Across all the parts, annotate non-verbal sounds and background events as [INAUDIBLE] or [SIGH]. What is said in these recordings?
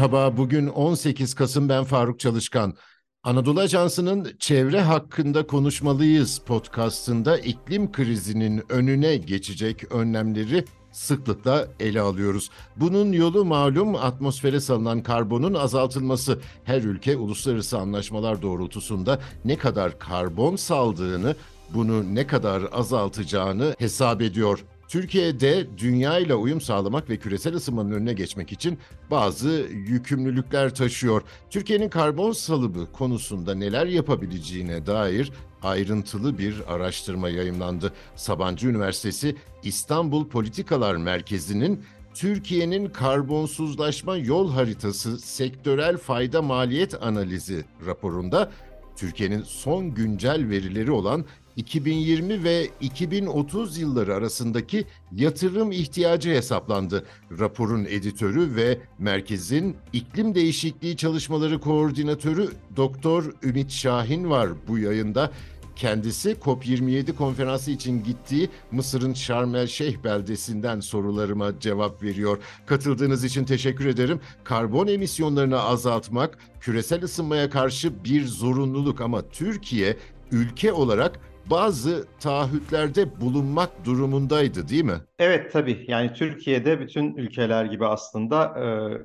Merhaba, bugün 18 Kasım ben Faruk Çalışkan. Anadolu Ajansı'nın Çevre Hakkında Konuşmalıyız podcastında iklim krizinin önüne geçecek önlemleri sıklıkla ele alıyoruz. Bunun yolu malum atmosfere salınan karbonun azaltılması. Her ülke uluslararası anlaşmalar doğrultusunda ne kadar karbon saldığını, bunu ne kadar azaltacağını hesap ediyor. Türkiye'de dünya ile uyum sağlamak ve küresel ısınmanın önüne geçmek için bazı yükümlülükler taşıyor. Türkiye'nin karbon salımı konusunda neler yapabileceğine dair ayrıntılı bir araştırma yayımlandı. Sabancı Üniversitesi İstanbul Politikalar Merkezi'nin Türkiye'nin karbonsuzlaşma yol haritası sektörel fayda maliyet analizi raporunda Türkiye'nin son güncel verileri olan 2020 ve 2030 yılları arasındaki yatırım ihtiyacı hesaplandı. Raporun editörü ve merkezin iklim değişikliği çalışmaları koordinatörü Doktor Ümit Şahin var bu yayında. Kendisi COP27 konferansı için gittiği Mısır'ın Şarm el Şeyh beldesinden sorularıma cevap veriyor. Katıldığınız için teşekkür ederim. Karbon emisyonlarını azaltmak küresel ısınmaya karşı bir zorunluluk ama Türkiye ülke olarak bazı taahhütlerde bulunmak durumundaydı değil mi? Evet tabii yani Türkiye'de bütün ülkeler gibi aslında e,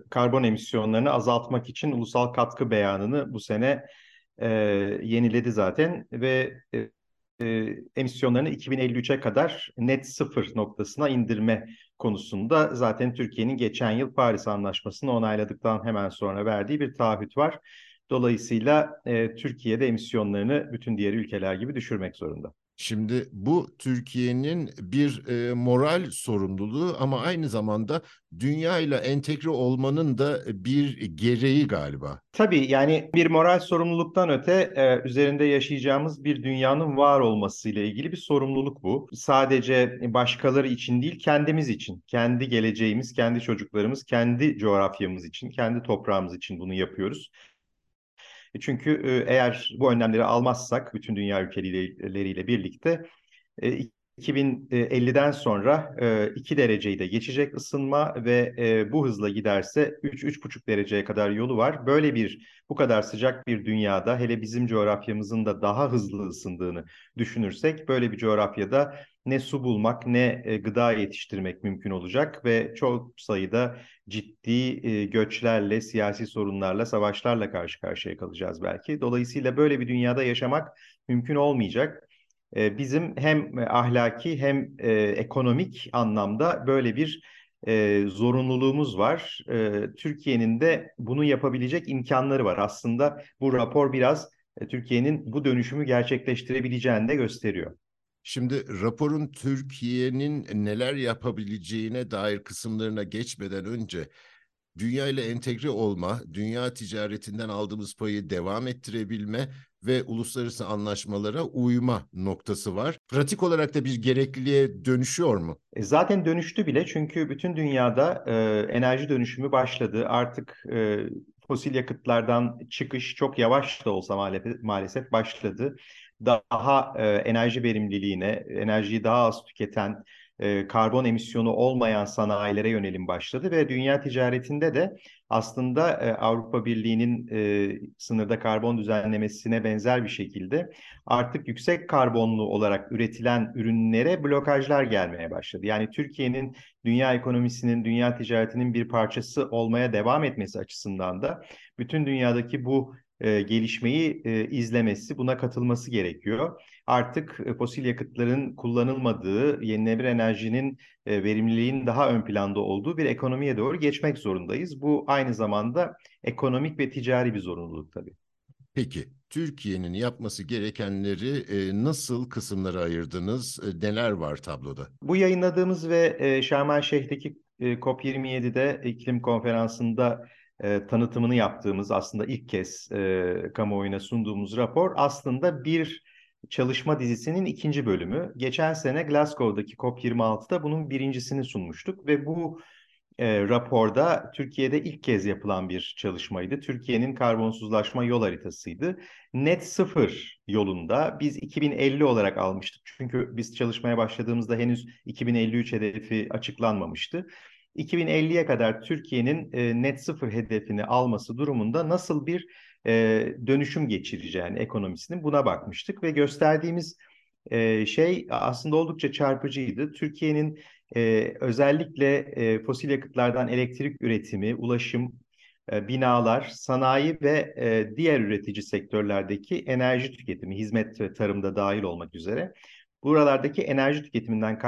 karbon emisyonlarını azaltmak için ulusal katkı beyanını bu sene e, yeniledi zaten ve e, e, emisyonlarını 2053'e kadar net sıfır noktasına indirme konusunda zaten Türkiye'nin geçen yıl Paris Anlaşması'nı onayladıktan hemen sonra verdiği bir taahhüt var. Dolayısıyla e, Türkiye'de emisyonlarını bütün diğer ülkeler gibi düşürmek zorunda. Şimdi bu Türkiye'nin bir e, moral sorumluluğu ama aynı zamanda dünya ile entegre olmanın da bir gereği galiba. Tabii yani bir moral sorumluluktan öte e, üzerinde yaşayacağımız bir dünyanın var olmasıyla ilgili bir sorumluluk bu. Sadece başkaları için değil kendimiz için, kendi geleceğimiz, kendi çocuklarımız, kendi coğrafyamız için, kendi toprağımız için bunu yapıyoruz. E, çünkü e, eğer bu önlemleri almazsak bütün dünya ülkeleriyle birlikte 2050'den e, sonra 2 dereceyi de geçecek ısınma ve bu hızla giderse 3-3,5 dereceye kadar yolu var. Böyle bir bu kadar sıcak bir dünyada hele bizim coğrafyamızın da daha hızlı ısındığını düşünürsek böyle bir coğrafyada ne su bulmak ne e, gıda yetiştirmek mümkün olacak ve çok sayıda ciddi e, göçlerle, siyasi sorunlarla, savaşlarla karşı karşıya kalacağız belki. Dolayısıyla böyle bir dünyada yaşamak mümkün olmayacak. E, bizim hem ahlaki hem ekonomik anlamda böyle bir zorunluluğumuz var. Türkiye'nin de bunu yapabilecek imkanları var. Aslında bu rapor biraz Türkiye'nin bu dönüşümü gerçekleştirebileceğini de gösteriyor. Şimdi raporun Türkiye'nin neler yapabileceğine dair kısımlarına geçmeden önce dünya ile entegre olma, dünya ticaretinden aldığımız payı devam ettirebilme ve uluslararası anlaşmalara uyma noktası var. Pratik olarak da bir gerekliliğe dönüşüyor mu? E zaten dönüştü bile çünkü bütün dünyada e, enerji dönüşümü başladı. Artık e, fosil yakıtlardan çıkış çok yavaş da olsa maalesef, maalesef başladı daha e, enerji verimliliğine, enerjiyi daha az tüketen, e, karbon emisyonu olmayan sanayilere yönelim başladı ve dünya ticaretinde de aslında e, Avrupa Birliği'nin e, sınırda karbon düzenlemesine benzer bir şekilde artık yüksek karbonlu olarak üretilen ürünlere blokajlar gelmeye başladı. Yani Türkiye'nin dünya ekonomisinin, dünya ticaretinin bir parçası olmaya devam etmesi açısından da bütün dünyadaki bu e, gelişmeyi e, izlemesi, buna katılması gerekiyor. Artık e, fosil yakıtların kullanılmadığı, yenilenebilir enerjinin e, verimliliğin daha ön planda olduğu bir ekonomiye doğru geçmek zorundayız. Bu aynı zamanda ekonomik ve ticari bir zorunluluk tabii. Peki Türkiye'nin yapması gerekenleri e, nasıl kısımlara ayırdınız? E, neler var tabloda? Bu yayınladığımız ve e, Şarm el Şeyh'teki e, COP27'de iklim konferansında e, tanıtımını yaptığımız aslında ilk kez e, kamuoyuna sunduğumuz rapor aslında bir çalışma dizisinin ikinci bölümü. Geçen sene Glasgow'daki COP26'da bunun birincisini sunmuştuk ve bu e, raporda Türkiye'de ilk kez yapılan bir çalışmaydı. Türkiye'nin karbonsuzlaşma yol haritasıydı. Net sıfır yolunda biz 2050 olarak almıştık. Çünkü biz çalışmaya başladığımızda henüz 2053 hedefi açıklanmamıştı. 2050'ye kadar Türkiye'nin e, net sıfır hedefini alması durumunda nasıl bir e, dönüşüm geçireceğini ekonomisinin buna bakmıştık ve gösterdiğimiz e, şey aslında oldukça çarpıcıydı. Türkiye'nin e, özellikle e, fosil yakıtlardan elektrik üretimi, ulaşım, e, binalar, sanayi ve e, diğer üretici sektörlerdeki enerji tüketimi, hizmet ve tarımda dahil olmak üzere buralardaki enerji tüketiminden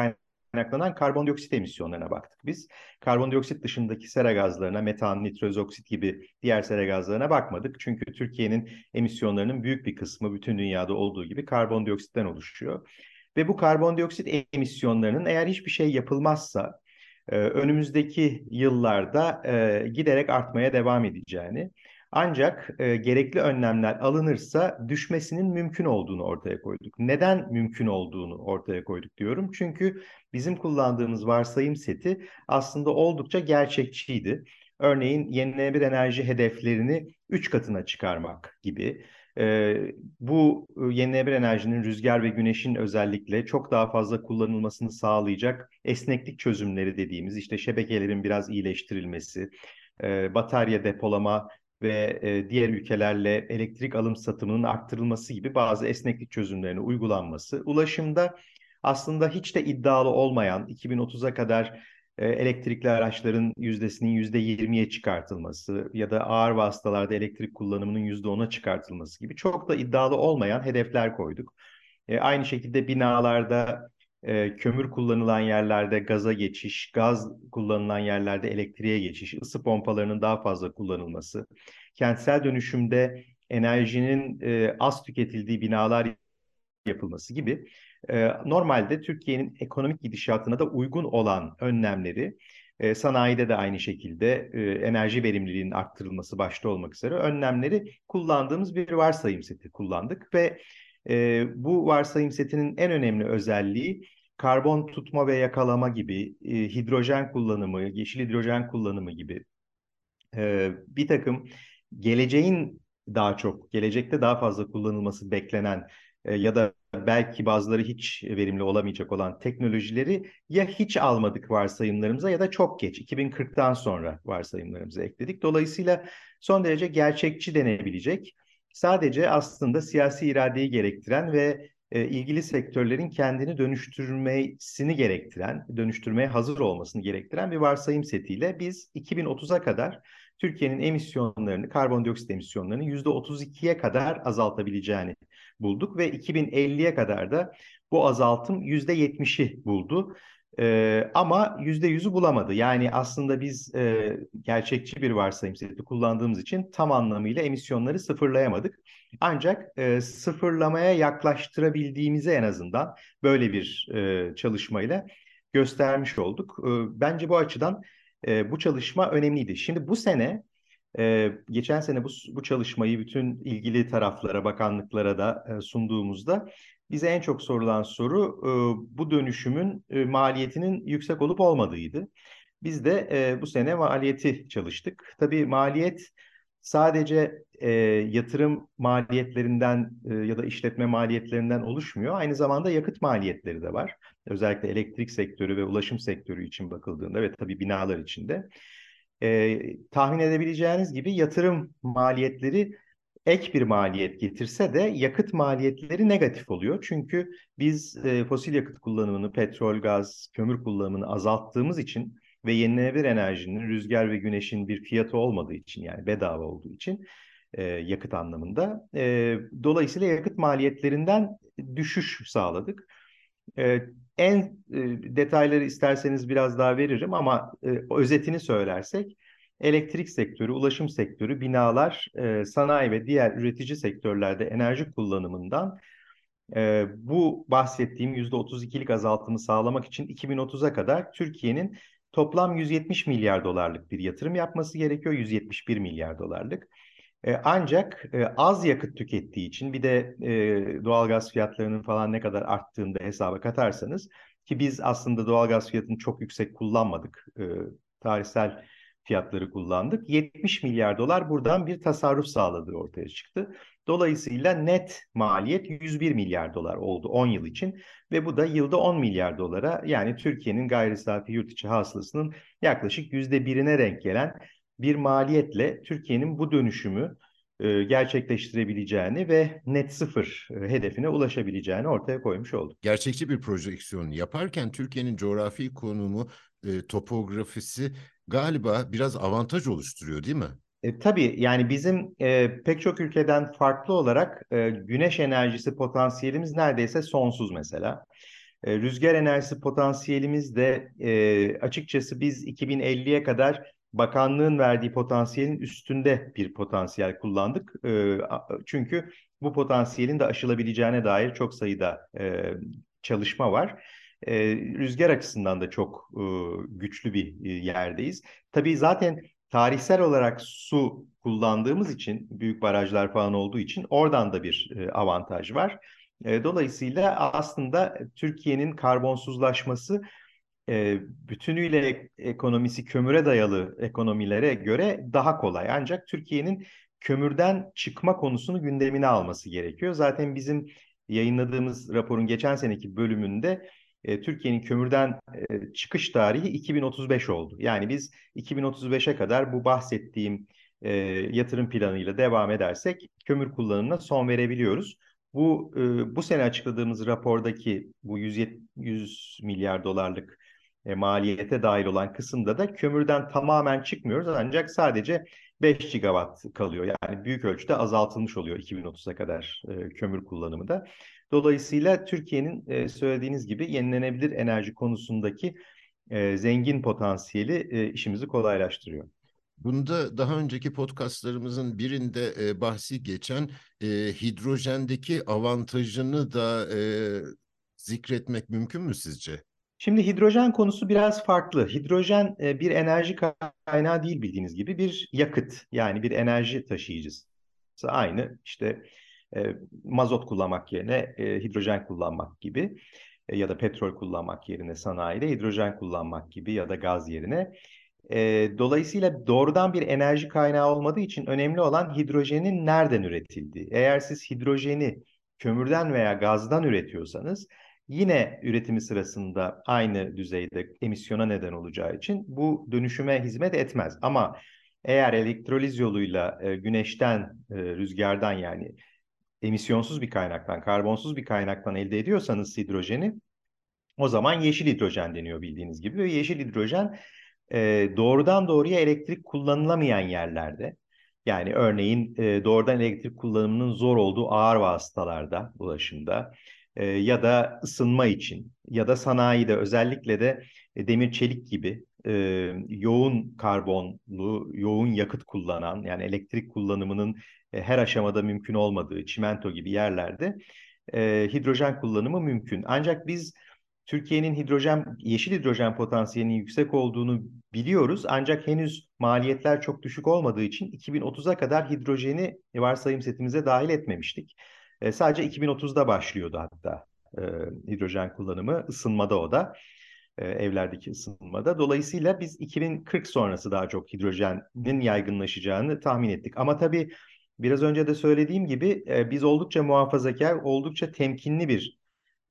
kaynaklanan karbondioksit emisyonlarına baktık biz. Karbondioksit dışındaki sera gazlarına, metan, nitroz oksit gibi diğer sera gazlarına bakmadık. Çünkü Türkiye'nin emisyonlarının büyük bir kısmı bütün dünyada olduğu gibi karbondioksitten oluşuyor. Ve bu karbondioksit emisyonlarının eğer hiçbir şey yapılmazsa e, önümüzdeki yıllarda e, giderek artmaya devam edeceğini ancak e, gerekli önlemler alınırsa düşmesinin mümkün olduğunu ortaya koyduk. Neden mümkün olduğunu ortaya koyduk diyorum. Çünkü bizim kullandığımız varsayım seti aslında oldukça gerçekçiydi. Örneğin yenilenebilir enerji hedeflerini 3 katına çıkarmak gibi e, bu yenilenebilir enerjinin rüzgar ve güneşin özellikle çok daha fazla kullanılmasını sağlayacak esneklik çözümleri dediğimiz işte şebekelerin biraz iyileştirilmesi, e, batarya depolama ve e, diğer ülkelerle elektrik alım satımının arttırılması gibi bazı esneklik çözümlerine uygulanması. Ulaşımda aslında hiç de iddialı olmayan 2030'a kadar e, elektrikli araçların yüzdesinin yüzde yirmiye çıkartılması ya da ağır vasıtalarda elektrik kullanımının yüzde ona çıkartılması gibi çok da iddialı olmayan hedefler koyduk. E, aynı şekilde binalarda e, kömür kullanılan yerlerde gaza geçiş, gaz kullanılan yerlerde elektriğe geçiş, ısı pompalarının daha fazla kullanılması, kentsel dönüşümde enerjinin e, az tüketildiği binalar yapılması gibi e, normalde Türkiye'nin ekonomik gidişatına da uygun olan önlemleri e, sanayide de aynı şekilde e, enerji verimliliğinin arttırılması başta olmak üzere önlemleri kullandığımız bir varsayım seti kullandık ve e, bu varsayım setinin en önemli özelliği karbon tutma ve yakalama gibi, e, hidrojen kullanımı, yeşil hidrojen kullanımı gibi e, bir takım geleceğin daha çok, gelecekte daha fazla kullanılması beklenen e, ya da belki bazıları hiç verimli olamayacak olan teknolojileri ya hiç almadık varsayımlarımıza ya da çok geç 2040'tan sonra varsayımlarımıza ekledik. Dolayısıyla son derece gerçekçi denebilecek sadece aslında siyasi iradeyi gerektiren ve e, ilgili sektörlerin kendini dönüştürmesini gerektiren, dönüştürmeye hazır olmasını gerektiren bir varsayım setiyle biz 2030'a kadar Türkiye'nin emisyonlarını, karbondioksit emisyonlarını %32'ye kadar azaltabileceğini bulduk ve 2050'ye kadar da bu azaltım %70'i buldu. Ee, ama %100'ü bulamadı. Yani aslında biz e, gerçekçi bir varsayım seti kullandığımız için tam anlamıyla emisyonları sıfırlayamadık. Ancak e, sıfırlamaya yaklaştırabildiğimizi en azından böyle bir e, çalışmayla göstermiş olduk. E, bence bu açıdan e, bu çalışma önemliydi. Şimdi bu sene ee, geçen sene bu, bu çalışmayı bütün ilgili taraflara, bakanlıklara da e, sunduğumuzda bize en çok sorulan soru e, bu dönüşümün e, maliyetinin yüksek olup olmadığıydı. Biz de e, bu sene maliyeti çalıştık. Tabii maliyet sadece e, yatırım maliyetlerinden e, ya da işletme maliyetlerinden oluşmuyor. Aynı zamanda yakıt maliyetleri de var. Özellikle elektrik sektörü ve ulaşım sektörü için bakıldığında ve tabii binalar için de. E, tahmin edebileceğiniz gibi yatırım maliyetleri ek bir maliyet getirse de yakıt maliyetleri negatif oluyor. Çünkü biz e, fosil yakıt kullanımını, petrol, gaz, kömür kullanımını azalttığımız için ve yenilenebilir enerjinin, rüzgar ve güneşin bir fiyatı olmadığı için yani bedava olduğu için e, yakıt anlamında. E, dolayısıyla yakıt maliyetlerinden düşüş sağladık. E, en e, detayları isterseniz biraz daha veririm ama e, özetini söylersek elektrik sektörü, ulaşım sektörü, binalar, e, sanayi ve diğer üretici sektörlerde enerji kullanımından e, bu bahsettiğim %32'lik azaltımı sağlamak için 2030'a kadar Türkiye'nin toplam 170 milyar dolarlık bir yatırım yapması gerekiyor. 171 milyar dolarlık. E, ancak e, az yakıt tükettiği için bir de e, doğalgaz fiyatlarının falan ne kadar arttığını da hesaba katarsanız ki biz aslında doğalgaz fiyatını çok yüksek kullanmadık. E, tarihsel fiyatları kullandık. 70 milyar dolar buradan bir tasarruf sağladığı ortaya çıktı. Dolayısıyla net maliyet 101 milyar dolar oldu 10 yıl için ve bu da yılda 10 milyar dolara yani Türkiye'nin gayri safi yurt içi hasılasının yaklaşık %1'ine denk gelen bir maliyetle Türkiye'nin bu dönüşümü e, gerçekleştirebileceğini ve net sıfır e, hedefine ulaşabileceğini ortaya koymuş olduk. Gerçekçi bir projeksiyon yaparken Türkiye'nin coğrafi konumu, e, topografisi galiba biraz avantaj oluşturuyor değil mi? E, tabii yani bizim e, pek çok ülkeden farklı olarak e, güneş enerjisi potansiyelimiz neredeyse sonsuz mesela. E, rüzgar enerjisi potansiyelimiz de e, açıkçası biz 2050'ye kadar bakanlığın verdiği potansiyelin üstünde bir potansiyel kullandık. E, çünkü bu potansiyelin de aşılabileceğine dair çok sayıda e, çalışma var. Rüzgar açısından da çok güçlü bir yerdeyiz. Tabii zaten tarihsel olarak su kullandığımız için, büyük barajlar falan olduğu için oradan da bir avantaj var. Dolayısıyla aslında Türkiye'nin karbonsuzlaşması bütünüyle ekonomisi kömüre dayalı ekonomilere göre daha kolay. Ancak Türkiye'nin kömürden çıkma konusunu gündemine alması gerekiyor. Zaten bizim yayınladığımız raporun geçen seneki bölümünde e, Türkiye'nin kömürden e, çıkış tarihi 2035 oldu. Yani biz 2035'e kadar bu bahsettiğim e, yatırım planıyla devam edersek kömür kullanımına son verebiliyoruz. Bu e, bu sene açıkladığımız rapordaki bu 100, 100 milyar dolarlık e, maliyete dahil olan kısımda da kömürden tamamen çıkmıyoruz ancak sadece 5 gigawatt kalıyor. Yani büyük ölçüde azaltılmış oluyor 2030'a kadar e, kömür kullanımı da. Dolayısıyla Türkiye'nin e, söylediğiniz gibi yenilenebilir enerji konusundaki e, zengin potansiyeli e, işimizi kolaylaştırıyor. Bunda daha önceki podcastlarımızın birinde e, bahsi geçen e, hidrojendeki avantajını da e, zikretmek mümkün mü sizce? Şimdi hidrojen konusu biraz farklı. Hidrojen e, bir enerji kaynağı değil bildiğiniz gibi bir yakıt yani bir enerji taşıyıcısı. Aynı işte e, mazot kullanmak yerine e, hidrojen kullanmak gibi e, ya da petrol kullanmak yerine sanayide hidrojen kullanmak gibi ya da gaz yerine. E, dolayısıyla doğrudan bir enerji kaynağı olmadığı için önemli olan hidrojenin nereden üretildiği. Eğer siz hidrojeni kömürden veya gazdan üretiyorsanız yine üretimi sırasında aynı düzeyde emisyona neden olacağı için bu dönüşüme hizmet etmez. Ama eğer elektroliz yoluyla e, güneşten, e, rüzgardan yani emisyonsuz bir kaynaktan, karbonsuz bir kaynaktan elde ediyorsanız hidrojeni o zaman yeşil hidrojen deniyor bildiğiniz gibi. Ve yeşil hidrojen e, doğrudan doğruya elektrik kullanılamayan yerlerde yani örneğin e, doğrudan elektrik kullanımının zor olduğu ağır vasıtalarda, ulaşımda e, ya da ısınma için ya da sanayide özellikle de e, demir çelik gibi e, yoğun karbonlu, yoğun yakıt kullanan yani elektrik kullanımının e, her aşamada mümkün olmadığı çimento gibi yerlerde e, hidrojen kullanımı mümkün. Ancak biz Türkiye'nin hidrojen, yeşil hidrojen potansiyelinin yüksek olduğunu biliyoruz. Ancak henüz maliyetler çok düşük olmadığı için 2030'a kadar hidrojeni varsayım setimize dahil etmemiştik. E, sadece 2030'da başlıyordu hatta e, hidrojen kullanımı, ısınmada o da, e, evlerdeki ısınmada. Dolayısıyla biz 2040 sonrası daha çok hidrojenin yaygınlaşacağını tahmin ettik. Ama tabii biraz önce de söylediğim gibi e, biz oldukça muhafazakar, oldukça temkinli bir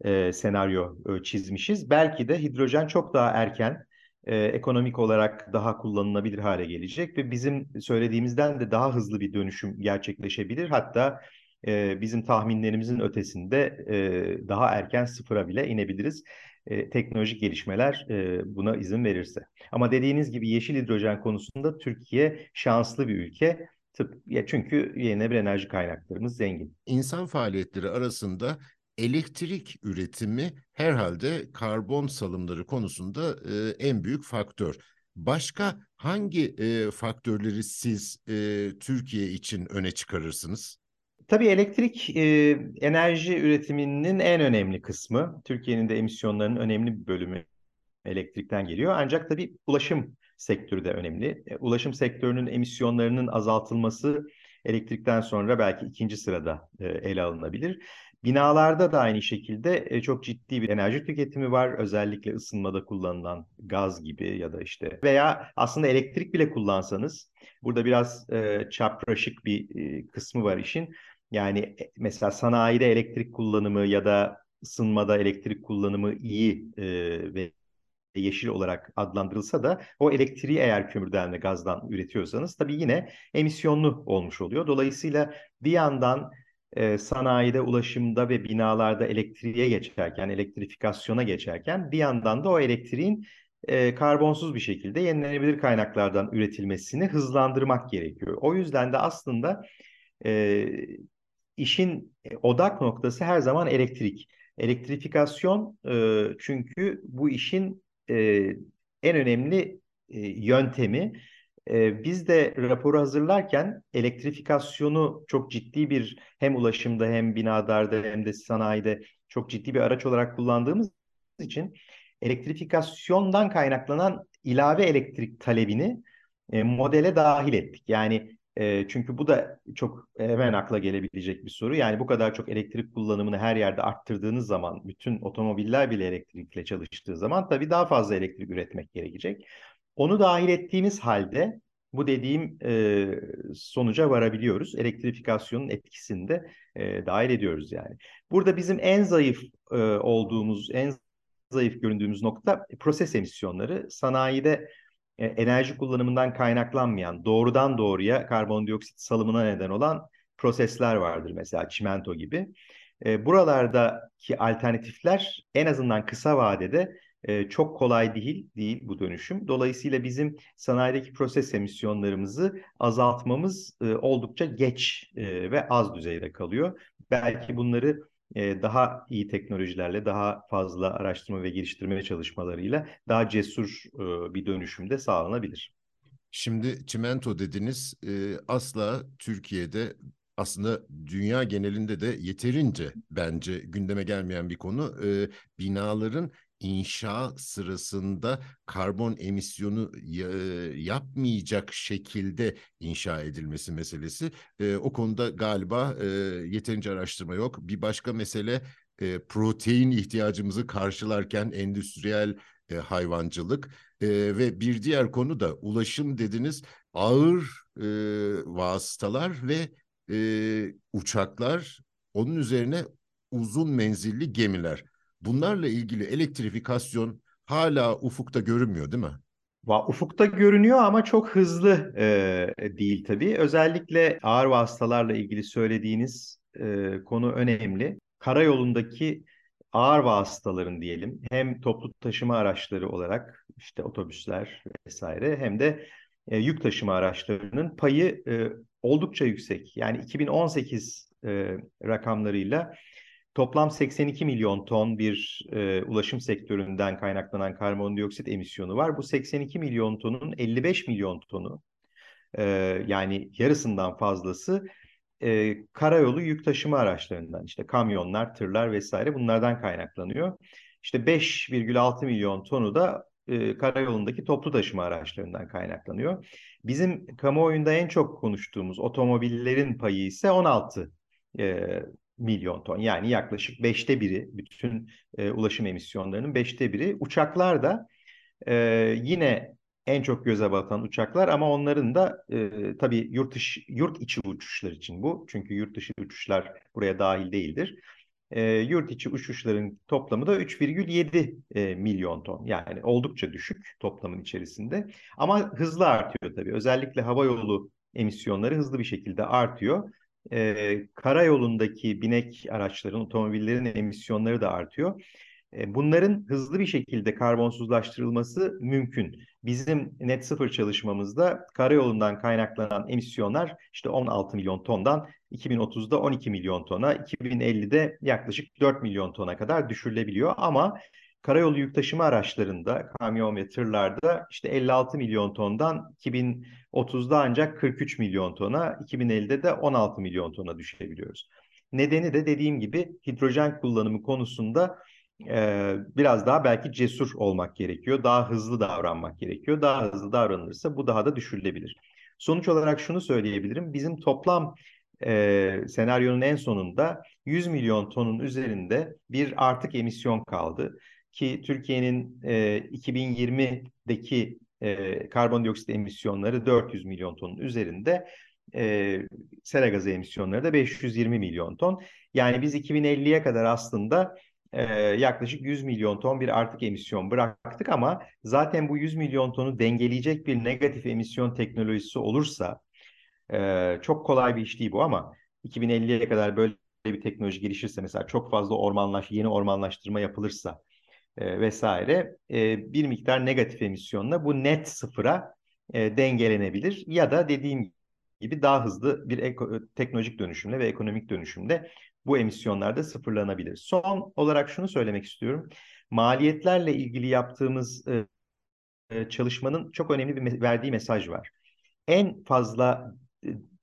e, senaryo e, çizmişiz. Belki de hidrojen çok daha erken e, ekonomik olarak daha kullanılabilir hale gelecek ve bizim söylediğimizden de daha hızlı bir dönüşüm gerçekleşebilir. Hatta e, bizim tahminlerimizin ötesinde e, daha erken sıfıra bile inebiliriz. E, teknolojik gelişmeler e, buna izin verirse. Ama dediğiniz gibi yeşil hidrojen konusunda Türkiye şanslı bir ülke. Tıp, ya çünkü yenilenebilir enerji kaynaklarımız zengin. İnsan faaliyetleri arasında elektrik üretimi herhalde karbon salımları konusunda e, en büyük faktör. Başka hangi e, faktörleri siz e, Türkiye için öne çıkarırsınız? Tabii elektrik e, enerji üretiminin en önemli kısmı. Türkiye'nin de emisyonlarının önemli bir bölümü elektrikten geliyor. Ancak tabii ulaşım sektörü de önemli. E, ulaşım sektörünün emisyonlarının azaltılması elektrikten sonra belki ikinci sırada e, ele alınabilir. Binalarda da aynı şekilde e, çok ciddi bir enerji tüketimi var. Özellikle ısınmada kullanılan gaz gibi ya da işte veya aslında elektrik bile kullansanız burada biraz çapraşık bir kısmı var işin. Yani mesela sanayide elektrik kullanımı ya da ısınmada elektrik kullanımı iyi ve yeşil olarak adlandırılsa da o elektriği eğer kömürden ve gazdan üretiyorsanız tabii yine emisyonlu olmuş oluyor. Dolayısıyla bir yandan e, sanayide, ulaşımda ve binalarda elektriğe geçerken, elektrifikasyona geçerken bir yandan da o elektriğin e, karbonsuz bir şekilde yenilenebilir kaynaklardan üretilmesini hızlandırmak gerekiyor. O yüzden de aslında e, işin odak noktası her zaman elektrik. Elektrifikasyon e, çünkü bu işin e, en önemli e, yöntemi. E, biz de raporu hazırlarken elektrifikasyonu çok ciddi bir hem ulaşımda hem binalarda hem de sanayide çok ciddi bir araç olarak kullandığımız için elektrifikasyondan kaynaklanan ilave elektrik talebini e, modele dahil ettik. Yani e, çünkü bu da çok hemen akla gelebilecek bir soru. Yani bu kadar çok elektrik kullanımını her yerde arttırdığınız zaman, bütün otomobiller bile elektrikle çalıştığı zaman tabii daha fazla elektrik üretmek gerekecek. Onu dahil ettiğimiz halde bu dediğim e, sonuca varabiliyoruz. Elektrifikasyonun etkisini de e, dahil ediyoruz yani. Burada bizim en zayıf e, olduğumuz, en zayıf göründüğümüz nokta proses emisyonları. Sanayide e, enerji kullanımından kaynaklanmayan, doğrudan doğruya karbondioksit salımına neden olan prosesler vardır mesela çimento gibi. E, buralardaki alternatifler en azından kısa vadede e, çok kolay değil değil bu dönüşüm. Dolayısıyla bizim sanayideki proses emisyonlarımızı azaltmamız oldukça geç ve az düzeyde kalıyor. Belki bunları e, daha iyi teknolojilerle, daha fazla araştırma ve geliştirme çalışmalarıyla daha cesur bir dönüşümde sağlanabilir. Şimdi çimento dediniz asla Türkiye'de aslında dünya genelinde de yeterince bence gündeme gelmeyen bir konu. Binaların inşa sırasında karbon emisyonu yapmayacak şekilde inşa edilmesi meselesi. O konuda galiba yeterince araştırma yok. Bir başka mesele protein ihtiyacımızı karşılarken endüstriyel hayvancılık ve bir diğer konu da ulaşım dediniz ağır e, vasıtalar ve uçaklar onun üzerine uzun menzilli gemiler. Bunlarla ilgili elektrifikasyon hala ufukta görünmüyor değil mi? Ufukta görünüyor ama çok hızlı e, değil tabii. Özellikle ağır vasıtalarla ilgili söylediğiniz e, konu önemli. Karayolundaki ağır vasıtaların diyelim hem toplu taşıma araçları olarak işte otobüsler vesaire hem de e, yük taşıma araçlarının payı e, oldukça yüksek. Yani 2018 e, rakamlarıyla Toplam 82 milyon ton bir e, ulaşım sektöründen kaynaklanan karbondioksit emisyonu var. Bu 82 milyon tonun 55 milyon tonu e, yani yarısından fazlası e, karayolu yük taşıma araçlarından işte kamyonlar, tırlar vesaire bunlardan kaynaklanıyor. İşte 5,6 milyon tonu da e, karayolundaki toplu taşıma araçlarından kaynaklanıyor. Bizim kamuoyunda en çok konuştuğumuz otomobillerin payı ise 16 e, milyon ton. Yani yaklaşık beşte biri bütün e, ulaşım emisyonlarının beşte biri. Uçaklar da e, yine en çok göze batan uçaklar ama onların da e, tabii yurt dışı yurt içi uçuşlar için bu. Çünkü yurt dışı uçuşlar buraya dahil değildir. E, yurt içi uçuşların toplamı da 3,7 e, milyon ton. Yani oldukça düşük toplamın içerisinde. Ama hızlı artıyor tabii. Özellikle hava yolu emisyonları hızlı bir şekilde artıyor e, karayolundaki binek araçların, otomobillerin emisyonları da artıyor. E, bunların hızlı bir şekilde karbonsuzlaştırılması mümkün. Bizim net sıfır çalışmamızda karayolundan kaynaklanan emisyonlar işte 16 milyon tondan 2030'da 12 milyon tona, 2050'de yaklaşık 4 milyon tona kadar düşürülebiliyor. Ama karayolu yük taşıma araçlarında, kamyon ve tırlarda işte 56 milyon tondan 2030'da ancak 43 milyon tona, 2050'de de 16 milyon tona düşebiliyoruz. Nedeni de dediğim gibi hidrojen kullanımı konusunda e, biraz daha belki cesur olmak gerekiyor. Daha hızlı davranmak gerekiyor. Daha hızlı davranılırsa bu daha da düşürülebilir. Sonuç olarak şunu söyleyebilirim. Bizim toplam e, senaryonun en sonunda 100 milyon tonun üzerinde bir artık emisyon kaldı. Ki Türkiye'nin e, 2020'deki e, karbondioksit emisyonları 400 milyon tonun üzerinde e, sera gazı emisyonları da 520 milyon ton. Yani biz 2050'ye kadar aslında e, yaklaşık 100 milyon ton bir artık emisyon bıraktık ama zaten bu 100 milyon tonu dengeleyecek bir negatif emisyon teknolojisi olursa e, çok kolay bir iş değil bu ama 2050'ye kadar böyle bir teknoloji gelişirse mesela çok fazla ormanlaş, yeni ormanlaştırma yapılırsa e, vesaire e, bir miktar negatif emisyonla bu net sıfıra e, dengelenebilir ya da dediğim gibi daha hızlı bir eko, teknolojik dönüşümle ve ekonomik dönüşümle bu emisyonlar da sıfırlanabilir. Son olarak şunu söylemek istiyorum. Maliyetlerle ilgili yaptığımız e, e çalışmanın çok önemli bir verdiği mesaj var. En fazla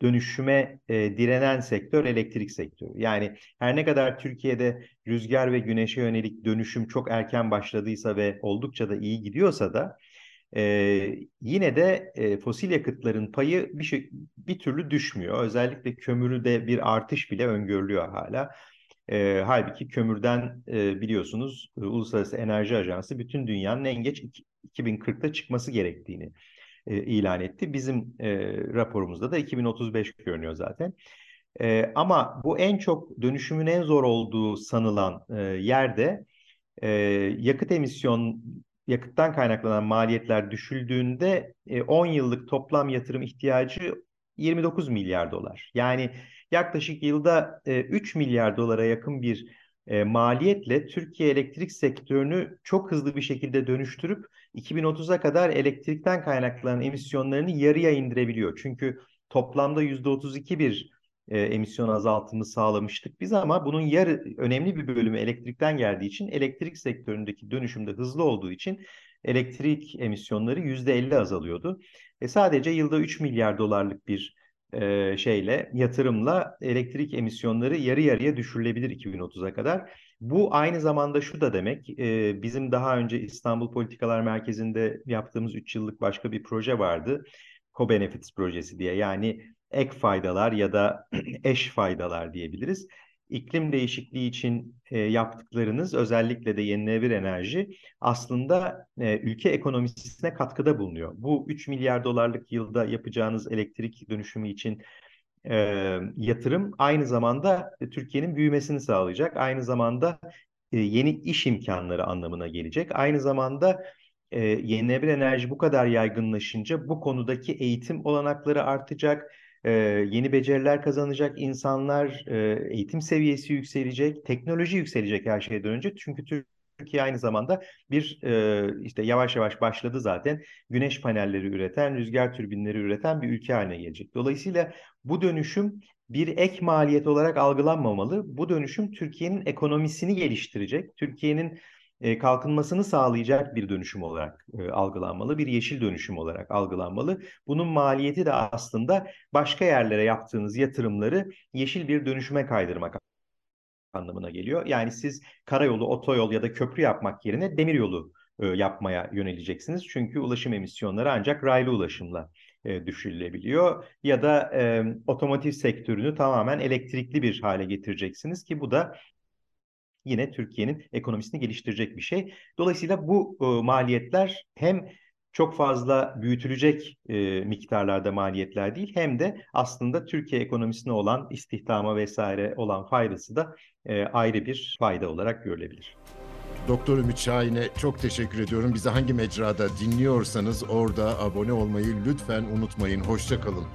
dönüşüme e, direnen sektör elektrik sektörü. Yani her ne kadar Türkiye'de rüzgar ve güneşe yönelik dönüşüm çok erken başladıysa ve oldukça da iyi gidiyorsa da e, yine de e, fosil yakıtların payı bir şey bir türlü düşmüyor. Özellikle kömürde bir artış bile öngörülüyor hala. E, halbuki kömürden e, biliyorsunuz e, Uluslararası Enerji Ajansı bütün dünyanın en geç 2040'ta çıkması gerektiğini e, ilan etti. Bizim e, raporumuzda da 2035 görünüyor zaten. E, ama bu en çok dönüşümün en zor olduğu sanılan e, yerde e, yakıt emisyon yakıttan kaynaklanan maliyetler düşüldüğünde e, 10 yıllık toplam yatırım ihtiyacı 29 milyar dolar. Yani yaklaşık yılda e, 3 milyar dolara yakın bir e, maliyetle Türkiye elektrik sektörünü çok hızlı bir şekilde dönüştürüp 2030'a kadar elektrikten kaynaklanan emisyonlarını yarıya indirebiliyor. Çünkü toplamda %32 bir e, emisyon azaltımı sağlamıştık biz ama bunun yarı önemli bir bölümü elektrikten geldiği için elektrik sektöründeki dönüşümde hızlı olduğu için elektrik emisyonları %50 azalıyordu. E sadece yılda 3 milyar dolarlık bir e, şeyle yatırımla elektrik emisyonları yarı yarıya düşürülebilir 2030'a kadar. Bu aynı zamanda şu da demek e, bizim daha önce İstanbul Politikalar Merkezi'nde yaptığımız 3 yıllık başka bir proje vardı. Co-Benefits projesi diye yani ek faydalar ya da [CLEARS THROAT] eş faydalar diyebiliriz iklim değişikliği için e, yaptıklarınız özellikle de yenilenebilir enerji aslında e, ülke ekonomisine katkıda bulunuyor. Bu 3 milyar dolarlık yılda yapacağınız elektrik dönüşümü için e, yatırım aynı zamanda Türkiye'nin büyümesini sağlayacak. Aynı zamanda e, yeni iş imkanları anlamına gelecek. Aynı zamanda e, yenilenebilir enerji bu kadar yaygınlaşınca bu konudaki eğitim olanakları artacak e, yeni beceriler kazanacak insanlar, e, eğitim seviyesi yükselecek, teknoloji yükselecek her şeyden önce. Çünkü Türkiye aynı zamanda bir e, işte yavaş yavaş başladı zaten güneş panelleri üreten, rüzgar türbinleri üreten bir ülke haline gelecek. Dolayısıyla bu dönüşüm bir ek maliyet olarak algılanmamalı. Bu dönüşüm Türkiye'nin ekonomisini geliştirecek, Türkiye'nin e, kalkınmasını sağlayacak bir dönüşüm olarak e, algılanmalı, bir yeşil dönüşüm olarak algılanmalı. Bunun maliyeti de aslında başka yerlere yaptığınız yatırımları yeşil bir dönüşüme kaydırmak anlamına geliyor. Yani siz karayolu, otoyol ya da köprü yapmak yerine demiryolu e, yapmaya yöneleceksiniz. Çünkü ulaşım emisyonları ancak raylı ulaşımla e, düşürülebiliyor. Ya da e, otomotiv sektörünü tamamen elektrikli bir hale getireceksiniz ki bu da yine Türkiye'nin ekonomisini geliştirecek bir şey. Dolayısıyla bu e, maliyetler hem çok fazla büyütülecek e, miktarlarda maliyetler değil hem de aslında Türkiye ekonomisine olan istihdama vesaire olan faydası da e, ayrı bir fayda olarak görülebilir. Doktor Ümit Şahin'e çok teşekkür ediyorum. Bizi hangi mecrada dinliyorsanız orada abone olmayı lütfen unutmayın. Hoşçakalın.